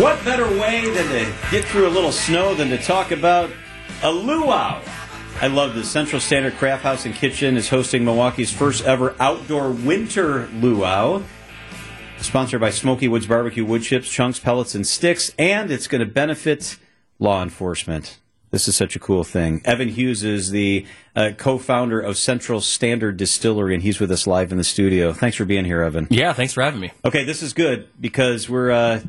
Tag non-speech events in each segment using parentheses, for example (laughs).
What better way than to get through a little snow than to talk about a luau? I love this. Central Standard Craft House and Kitchen is hosting Milwaukee's first ever outdoor winter luau. Sponsored by Smoky Woods Barbecue Wood Chips, Chunks, Pellets, and Sticks, and it's going to benefit law enforcement. This is such a cool thing. Evan Hughes is the uh, co-founder of Central Standard Distillery, and he's with us live in the studio. Thanks for being here, Evan. Yeah, thanks for having me. Okay, this is good because we're uh,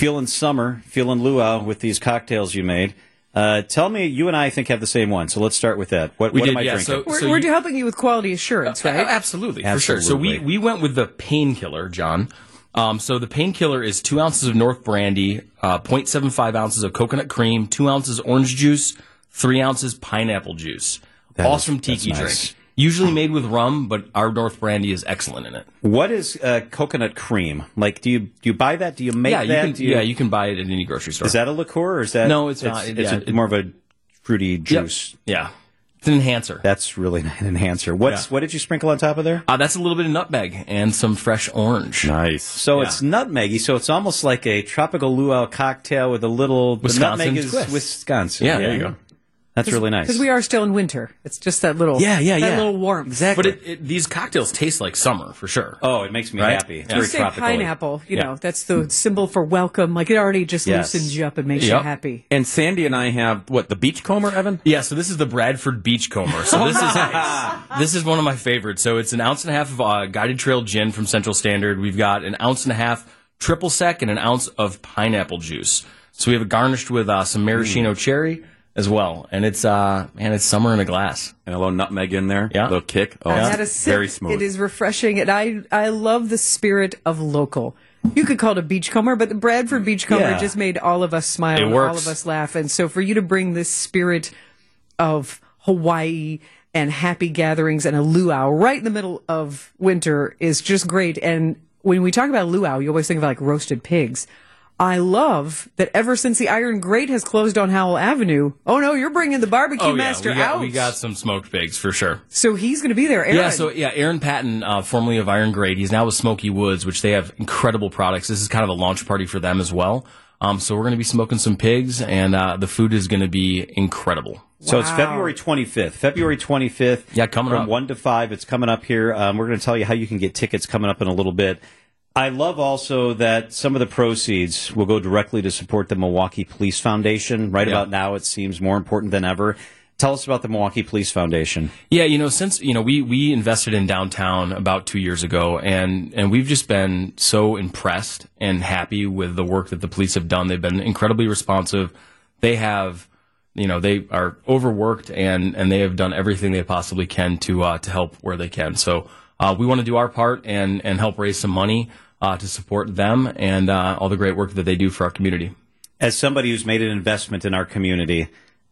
feeling summer, feeling luau with these cocktails you made. Uh, tell me, you and I, I think have the same one. So let's start with that. What, We what did, am I yeah, drinking? so- We're, we're you- helping you with quality assurance, right? Uh, absolutely, for sure. So we, we went with the painkiller, John. Um, so the painkiller is two ounces of North Brandy, uh, 0.75 ounces of coconut cream, two ounces orange juice, three ounces pineapple juice. That is- awesome that's tiki nice. drink. Usually made with rum, but our North Brandy is excellent in it. what is uh, coconut cream? Like, do you do you buy that? Do you make yeah, you that? can, you- yeah, you can buy it at any grocery store. Is that a liqueur or is that? No, it's not. It's, Yeah, a- it- more of a fruity Yep. juice. Yeah, it's an enhancer. That's really (laughs) an enhancer. What's Yeah. what did you sprinkle on top of there? Uh, that's a little bit of nutmeg and some fresh orange. Nice. So Yeah. it's nutmeggy. So it's almost like a tropical luau cocktail with a little the Wisconsin nutmeg is twist. Wisconsin. Yeah, there you go. That's really nice. Because we are still in winter. It's just that little, Yeah, yeah, that yeah. little warmth. exactly. But it, it, these cocktails taste like summer for sure. oh, it makes me Right? happy. It's Yeah. You very say tropical. pineapple, you Yeah. know, that's the symbol for welcome. Like it already just Yes. loosens you up and makes you happy. And Sandy and I have what the beachcomber, Evan? Yeah, so this is the Bradford Beachcomber. So this is (laughs) this is one of my favorites. So it's an ounce and a half of uh, guided trail gin from Central Standard. We've got an ounce and a half triple sec and an ounce of pineapple juice. So we have it garnished with uh, some maraschino cherry as well, and it's uh man, it's summer in a glass. And a little nutmeg in there. Yeah. A little kick. Oh, I it's had a sip. very smooth. It is refreshing, and I I love the spirit of local. You could call it a beachcomber, but the Bradford Beachcomber Yeah. just made all of us smile, It and works. all of us laugh. And so, for you to bring this spirit of Hawaii and happy gatherings and a luau right in the middle of winter is just great. And when we talk about luau, you always think of like roasted pigs. I love that ever since the Iron Grate has closed on Howell Avenue. Oh no, you're bringing the barbecue Oh yeah, master we got, out. we got some smoked pigs for sure. so he's going to be there. Aaron. Yeah, so yeah, Aaron Patton, uh, formerly of Iron Grate, he's now with Smoky Woods, which they have incredible products. This is kind of a launch party for them as well. Um, so we're going to be smoking some pigs, and uh, the food is going to be incredible. So it's February 25th. February 25th. Yeah, coming from up. 1 to 5. It's coming up here. Um, we're going to tell you how you can get tickets coming up in a little bit. I love also that some of the proceeds will go directly to support the Milwaukee Police Foundation. Right Yeah. about now, it seems more important than ever. Tell us about the Milwaukee Police Foundation. Yeah, you know, since you know we we invested in downtown about two years ago, and and we've just been so impressed and happy with the work that the police have done. They've been incredibly responsive. They have, you know, they are overworked and and they have done everything they possibly can to uh, to help where they can. So uh, we want to do our part and and help raise some money uh, to support them and uh, all the great work that they do for our community. As somebody who's made an investment in our community,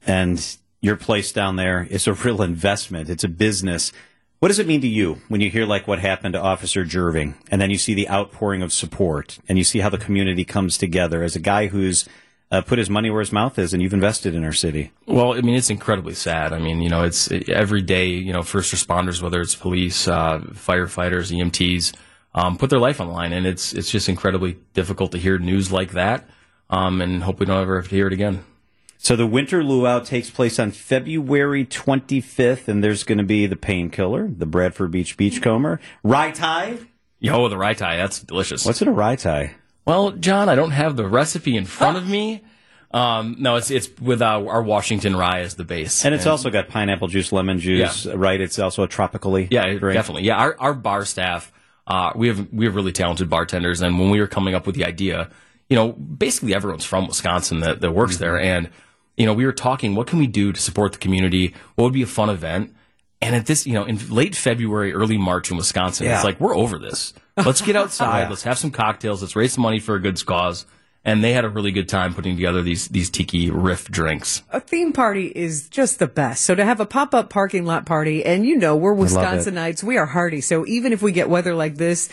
and your place down there is a real investment, it's a business. What does it mean to you when you hear like what happened to Officer Jerving, and then you see the outpouring of support, and you see how the community comes together? As a guy who's uh, put his money where his mouth is, and you've invested in our city. Well, I mean, it's incredibly sad. I mean, you know, it's every day, you know, first responders, whether it's police, uh, firefighters, EMTs, um, put their life on the line. And it's, it's just incredibly difficult to hear news like that. Um, and hope we don't ever have to hear it again. So the winter luau takes place on February 25th, and there's going to be the painkiller, the Bradford Beach Beachcomber, rye tie. Yo, the Rai Tai, that's delicious. What's in a rye tie? Well, John, I don't have the recipe in front of me. Um, no, it's, it's with uh, our Washington rye as the base. And it's also got pineapple juice, lemon juice, Yeah. right? It's also a tropically Yeah, drink. definitely. Yeah, our our bar staff, uh, we have we have really talented bartenders, and when we were coming up with the idea, you know, basically everyone's from Wisconsin that, that works there, and you know, we were talking, what can we do to support the community? What would be a fun event? And at this, you know, in late February, early March in Wisconsin, Yeah. it's like we're over this. Let's get outside. (laughs) Yeah. Let's have some cocktails. Let's raise some money for a good cause. And they had a really good time putting together these these tiki riff drinks. a theme party is just the best. So to have a pop up parking lot party, and you know, we're Wisconsinites, we are hardy. So even if we get weather like this,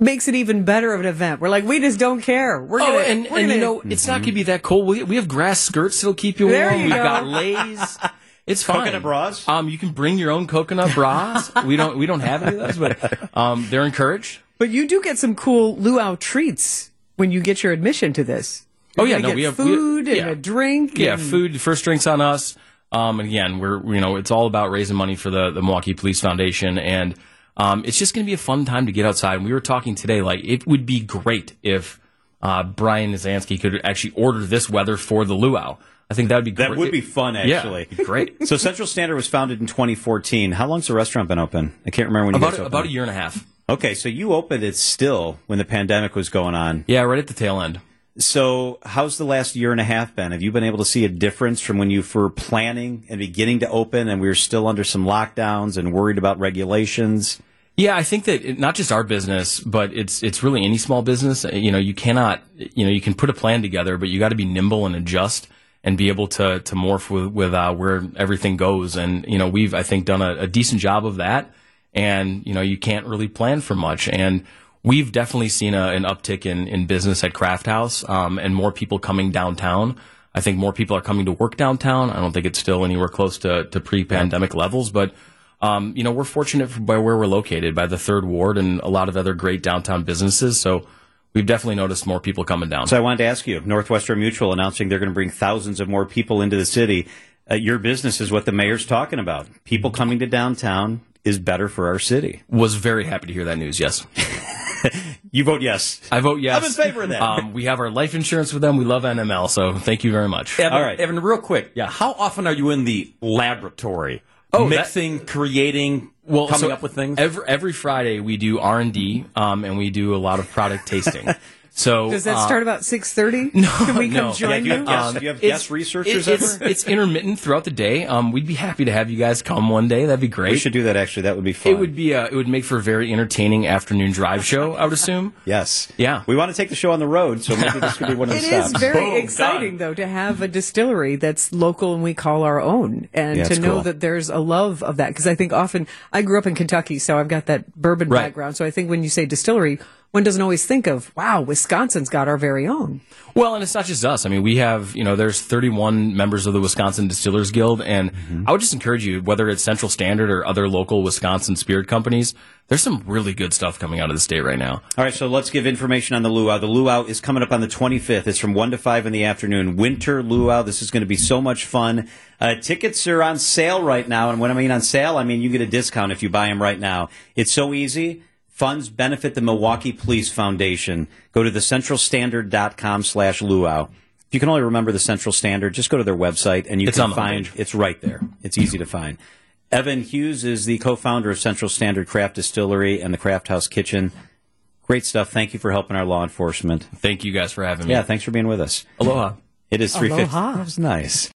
makes it even better of an event. We're like, we just don't care. We're Oh, gonna, and, we're and gonna, you know, it's not going to be that cold. We, we have grass skirts that'll keep you warm. There you We've go. got leis. (laughs) It's fine. Coconut bras? Um, you can bring your own coconut bras. (laughs) we don't we don't have any of those, but um, they're encouraged. but you do get some cool luau treats when you get your admission to this. Oh, You're yeah, no, get we have- we- food and a drink. Yeah, and- food, first drinks on us. Um, and again, we're you know it's all about raising money for the the Milwaukee Police Foundation, and um, it's just going to be a fun time to get outside. And we were talking today, like it would be great if uh, Brian Zansky could actually order this weather for the luau. I think that would be That great. would be fun, actually. it'd great. So Central Standard was founded in 2014. How long's the restaurant been open? I can't remember when you guys opened. about a year and a half. Okay, so you opened it still when the pandemic was going on. Yeah, right at the tail end. So how's the last year and a half been? Have you been able to see a difference from when you were planning and beginning to open and we were still under some lockdowns and worried about regulations? Yeah, I think that it, not just our business, but it's it's really any small business. You know, you cannot, you know, you can put a plan together, but you got to be nimble and adjust and be able to to morph with with uh, where everything goes. And you know, we've I think done a, a decent job of that. And you know, you can't really plan for much. And we've definitely seen a, an uptick in in business at Craft House um, and more people coming downtown. I think more people are coming to work downtown. I don't think it's still anywhere close to, to pre-pandemic levels, but um, you know, we're fortunate by where we're located, by the third ward and a lot of other great downtown businesses. So we've definitely noticed more people coming down. So I wanted to ask you, Northwestern Mutual announcing they're going to bring thousands of more people into the city. Uh, your business is what the mayor's talking about. People coming to downtown is better for our city. Was very happy to hear that news. Yes, (laughs) You vote yes. I vote yes. I'm in favor of that. Um, we have our life insurance with them. We love NML, so thank you very much. Evan, All right. Evan, real quick. Yeah. How often are you in the laboratory? Oh, that- mixing, creating, Well, coming so up with things. Every every Friday we do R and D, um, and we do a lot of product tasting. (laughs) So Does that uh, start about six thirty? (laughs) No, Can we come no. Join do you have you? guest, do you have it's- guest researchers it- it's, ever? it's intermittent throughout the day. Um, we'd be happy to have you guys come one day. That'd be great. We should do that. Actually, that would be fun. It would be a, it would make for a very entertaining afternoon drive show. I would assume. (laughs) Yes. Yeah. We want to take the show on the road, so maybe this could be one of (laughs) the It stops. is very Boom, exciting, done. though, to have a distillery that's local and we call our own, and Yeah, to know cool. that there's a love of that. Because I think often I grew up in Kentucky, so I've got that bourbon Right. background. So I think when you say distillery, one doesn't always think of, wow, Wisconsin's got our very own. Well, and it's not just us. I mean, we have, you know, there's 31 members of the Wisconsin Distillers Guild, and Mm-hmm. I would just encourage you, whether it's Central Standard or other local Wisconsin spirit companies, there's some really good stuff coming out of the state right now. All right, so let's give information on the luau. The luau is coming up on the 25th. It's from 1 to 5 in the afternoon. Winter luau. This is going to be so much fun. Uh, tickets are on sale right now. And when I mean on sale, I mean you get a discount if you buy them right now. It's so easy. Funds benefit the Milwaukee Police Foundation. Go to thecentralstandard.com slash luau. If you can only remember the Central Standard, just go to their website and you It's can find homepage. it's right there. It's easy to find. Evan Hughes is the co-founder of Central Standard Craft Distillery and the Craft House Kitchen. Great stuff. Thank you for helping our law enforcement. Thank you guys for having me. Yeah, thanks for being with us. Aloha. It is 350. Aloha. That was nice.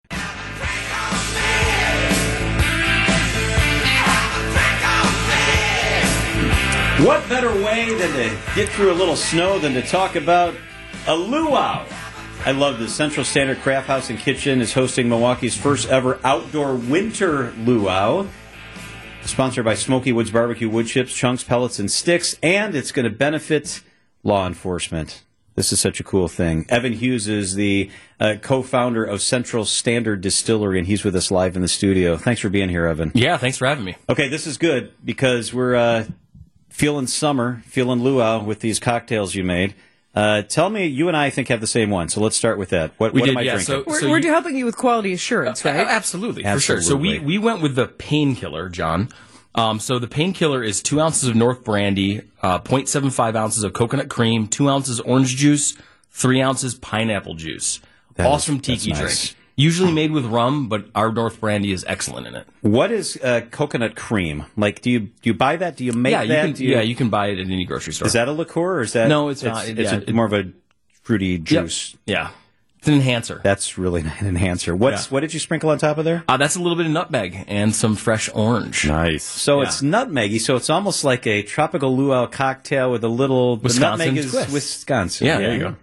What better way than to get through a little snow than to talk about a luau? I love this. Central Standard Craft House and Kitchen is hosting Milwaukee's first ever outdoor winter luau. Sponsored by Smoky Woods Barbecue Wood Chips, Chunks, Pellets, and Sticks, and it's going to benefit law enforcement. This is such a cool thing. Evan Hughes is the uh, co-founder of Central Standard Distillery, and he's with us live in the studio. Thanks for being here, Evan. Yeah, thanks for having me. Okay, this is good because we're uh, feeling summer, feeling luau with these cocktails you made. Uh, tell me, you and I, I think have the same one, so let's start with that. What, We what did, am I yeah, drinking? so- We're, So we're you- helping you with quality assurance, right? A- Absolutely, for sure. So we, we went with the painkiller, John. Um, so the painkiller is two ounces of North Brandy, uh, 0.75 ounces of coconut cream, two ounces orange juice, three ounces pineapple juice. That awesome is- tiki nice. drink. Usually made with rum, but our North Brandy is excellent in it. What is uh, coconut cream? Like, do you do you buy that? Do you make yeah, you that? can, you, yeah, you can buy it at any grocery store. Is that a liqueur or is that? No, it's not. It's, Yeah, a, it- more of a fruity Yep. juice. Yeah, it's an enhancer. That's really (laughs) an enhancer. What's Yeah. what did you sprinkle on top of there? Uh, that's a little bit of nutmeg and some fresh orange. nice. So Yeah. it's nutmeggy. So it's almost like a tropical luau cocktail with a little. the Wisconsin nutmeg is twist. Wisconsin. Yeah, there you go.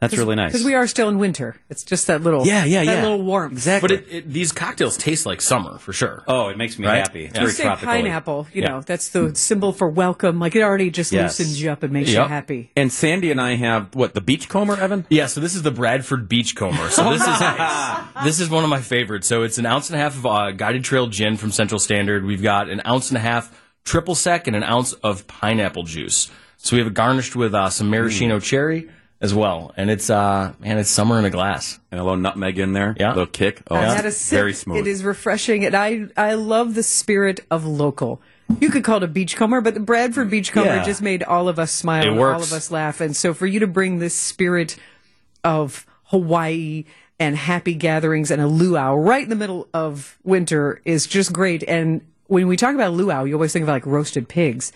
That's really nice. Because we are still in winter. It's just that little, Yeah, yeah, that yeah. little warmth. exactly. But it, it, these cocktails taste like summer for sure. oh, it makes me Right? happy. It's Yeah. Very tropical. pineapple, you Yeah. know, that's the symbol for welcome. Like it already just Yes. loosens you up and makes you happy. And Sandy and I have what the beachcomber, Evan. Yeah, so this is the Bradford Beachcomber. So this is (laughs) (laughs) this is one of my favorites. So it's an ounce and a half of uh, guided trail gin from Central Standard. We've got an ounce and a half triple sec and an ounce of pineapple juice. So we have it garnished with uh, some maraschino cherry, as well, and it's uh man, it's summer in a glass. And a little nutmeg in there. Yeah. A little kick. Oh, I it's had a sip. very smooth. It is refreshing, and I I love the spirit of local. You could call it a beachcomber, but the Bradford Beachcomber Yeah. just made all of us smile, It and all of us laugh, and so for you to bring this spirit of Hawaii and happy gatherings and a luau right in the middle of winter is just great. And when we talk about luau, you always think of like roasted pigs.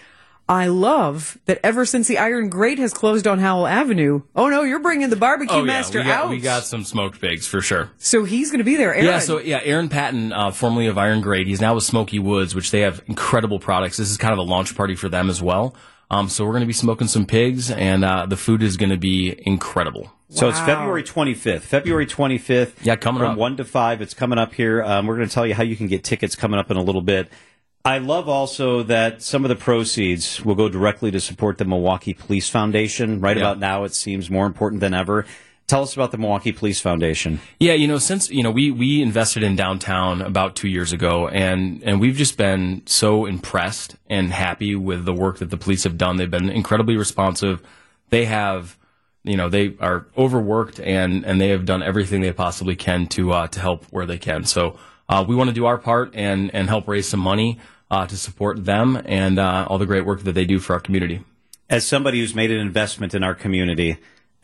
I love that ever since the Iron Grate has closed on Howell Avenue. Oh no, you're bringing the barbecue Oh master yeah, we got, out. we got some smoked pigs for sure. so he's going to be there. Aaron. Yeah, so yeah, Aaron Patton, uh, formerly of Iron Grate, he's now with Smoky Woods, which they have incredible products. This is kind of a launch party for them as well. Um, so we're going to be smoking some pigs, and uh, the food is going to be incredible. So it's February 25th. February 25th. Yeah, coming from up. 1 to 5. It's coming up here. Um, we're going to tell you how you can get tickets coming up in a little bit. I love also that some of the proceeds will go directly to support the Milwaukee Police Foundation. Right Yeah. about now, it seems more important than ever. Tell us about the Milwaukee Police Foundation. Yeah, you know, since you know we we invested in downtown about two years ago, and and we've just been so impressed and happy with the work that the police have done. They've been incredibly responsive. They have, you know, they are overworked and and they have done everything they possibly can to uh, to help where they can. So uh, we want to do our part and and help raise some money uh, to support them and uh, all the great work that they do for our community. As somebody who's made an investment in our community,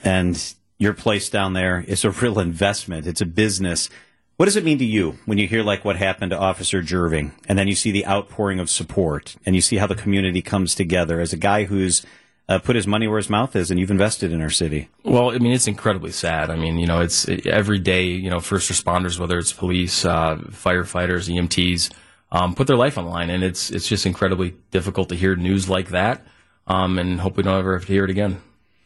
and your place down there is a real investment, it's a business. What does it mean to you when you hear like what happened to Officer Jerving, and then you see the outpouring of support, and you see how the community comes together as a guy who's uh, put his money where his mouth is, and you've invested in our city? Well, I mean, it's incredibly sad. I mean, you know, it's every day, you know, first responders, whether it's police, uh, firefighters, EMTs, um, put their life on the line. And it's, it's just incredibly difficult to hear news like that. Um, and hope we don't ever have to hear it again.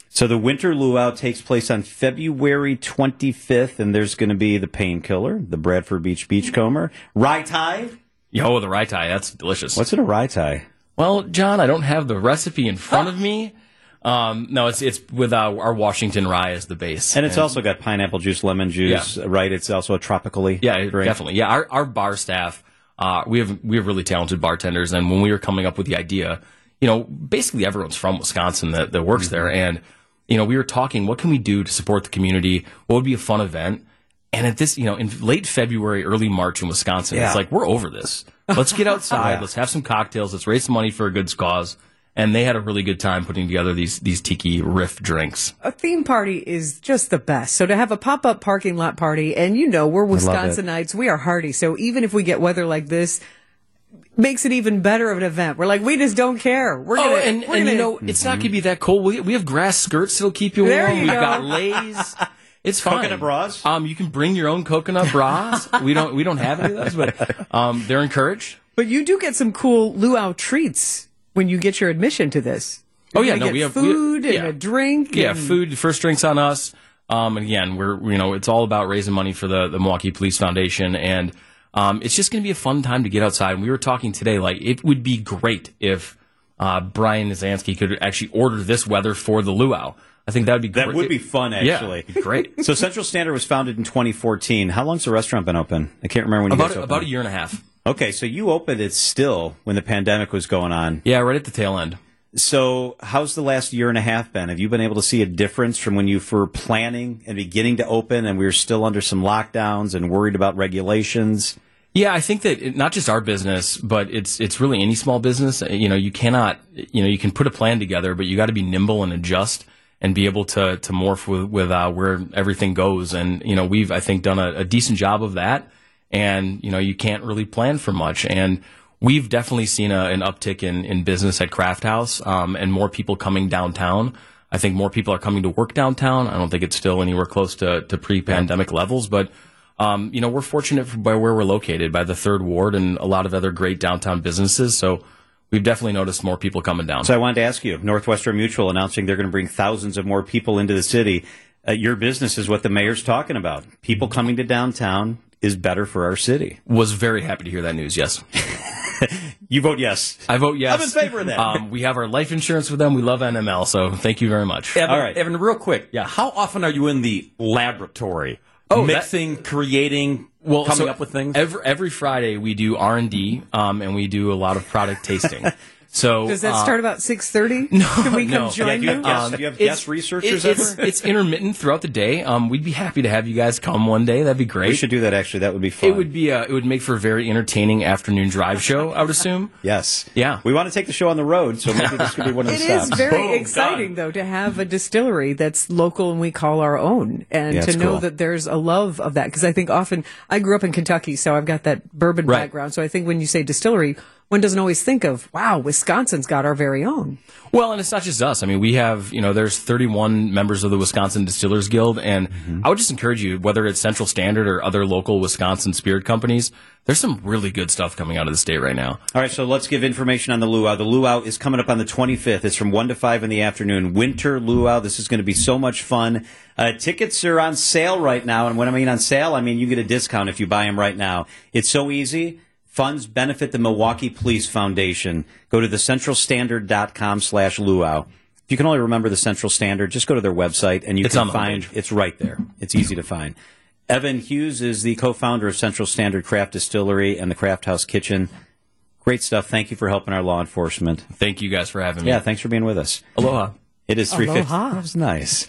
So the winter luau takes place on February 25th, and there's going to be the painkiller, the Bradford Beach Beachcomber, rye tie. Yo, the rye tie, that's delicious. What's in a rye tie? Well, John, I don't have the recipe in front of me. Um, no, it's, it's with uh, our Washington Rye as the base. And it's also got pineapple juice, lemon juice, Yeah. right? It's also a tropically Yeah, drink. definitely. Yeah, our our bar staff, uh, we have we have really talented bartenders, and when we were coming up with the idea, you know, basically everyone's from Wisconsin that, that works there, and you know, we were talking, what can we do to support the community? What would be a fun event? And at this, you know, in late February, early March in Wisconsin, Yeah. it's like we're over this. Let's get (laughs) outside. Yeah. Let's have some cocktails. Let's raise some money for a good cause. And they had a really good time putting together these these tiki riff drinks. a theme party is just the best. So to have a pop up parking lot party, and you know, we're Wisconsinites, we are hardy. So even if we get weather like this, makes it even better of an event. We're like, we just don't care. We're gonna, Oh, and, we're and gonna, you know, it's not going to be that cold. We, we have grass skirts that'll keep you There warm. you We've go. got leis. (laughs) It's fine. Coconut bras? Um, you can bring your own coconut bras. (laughs) we don't we don't have any of those, but um, they're encouraged. but you do get some cool luau treats when you get your admission to this. Oh, You're yeah, gonna no, get we have- we- food and a drink. Yeah, and- food first drinks on us. Um, and again, we're you know it's all about raising money for the the Milwaukee Police Foundation, and um, it's just going to be a fun time to get outside. And we were talking today, like it would be great if uh, Brian Niznansky could actually order this weather for the luau. I think that would be great. That great. would be fun, actually. it'd great. (laughs) So Central Standard was founded in 2014. How long's the restaurant been open? I can't remember when you About guys opened. about a year and a half. Okay, so you opened it still when the pandemic was going on. Yeah, right at the tail end. So how's the last year and a half been? Have you been able to see a difference from when you were planning and beginning to open and we were still under some lockdowns and worried about regulations? Yeah, I think that it, not just our business, but it's it's really any small business. You know, you cannot, you know, you can put a plan together, but you got to be nimble and adjust and be able to to morph with with uh, where everything goes. And you know, we've I think done a, a decent job of that. And you know, you can't really plan for much. And we've definitely seen a, an uptick in in business at Craft House um, and more people coming downtown. I think more people are coming to work downtown. I don't think it's still anywhere close to, to pre-pandemic levels, but um, you know, we're fortunate by where we're located, by the third ward and a lot of other great downtown businesses. So we've definitely noticed more people coming down. So I wanted to ask you, Northwestern Mutual announcing they're going to bring thousands of more people into the city. Uh, your business is what the mayor's talking about. People coming to downtown is better for our city. Was very happy to hear that news. Yes, (laughs) You vote yes. I vote yes. I'm in favor of that. Um, we have our life insurance with them. We love NML, so thank you very much. Evan, All right. Evan, real quick. Yeah. How often are you in the laboratory? Oh, that- mixing, creating, Well, coming so up with things. Every every Friday we do R and D, um, and we do a lot of product tasting. (laughs) So Does that uh, start about six thirty? (laughs) No, Can we come no. Join do you you? have guest, Um, do you have it's- guest researchers it- it's, ever? it's intermittent throughout the day. Um, we'd be happy to have you guys come one day. That'd be great. We should do that. Actually, that would be fun. It would be. Uh, it would make for a very entertaining afternoon drive show. I would assume. Yes. Yeah. We want to take the show on the road, so maybe this could be one of (laughs) the It is stops. very Boom, exciting, though, to have a distillery that's local and we call our own, and Yeah, to know cool. that there's a love of that. Because I think often I grew up in Kentucky, so I've got that bourbon Right. background. So I think when you say distillery, one doesn't always think of, wow, Wisconsin's got our very own. Well, and it's not just us. I mean, we have, you know, there's 31 members of the Wisconsin Distillers Guild, and I would just encourage you, whether it's Central Standard or other local Wisconsin spirit companies, there's some really good stuff coming out of the state right now. All right, so let's give information on the luau. The luau is coming up on the 25th. It's from 1 to 5 in the afternoon. Winter luau. This is going to be so much fun. Uh, tickets are on sale right now. And when I mean on sale, I mean you get a discount if you buy them right now. It's so easy. Funds benefit the Milwaukee Police Foundation. Go to thecentralstandard.com slash luau. If you can only remember the Central Standard, just go to their website and you It's can find homepage. it's right there. It's easy to find. Evan Hughes is the co-founder of Central Standard Craft Distillery and the Craft House Kitchen. Great stuff. Thank you for helping our law enforcement. Thank you guys for having me. Yeah, thanks for being with us. Aloha. It is 350. Aloha. That was nice.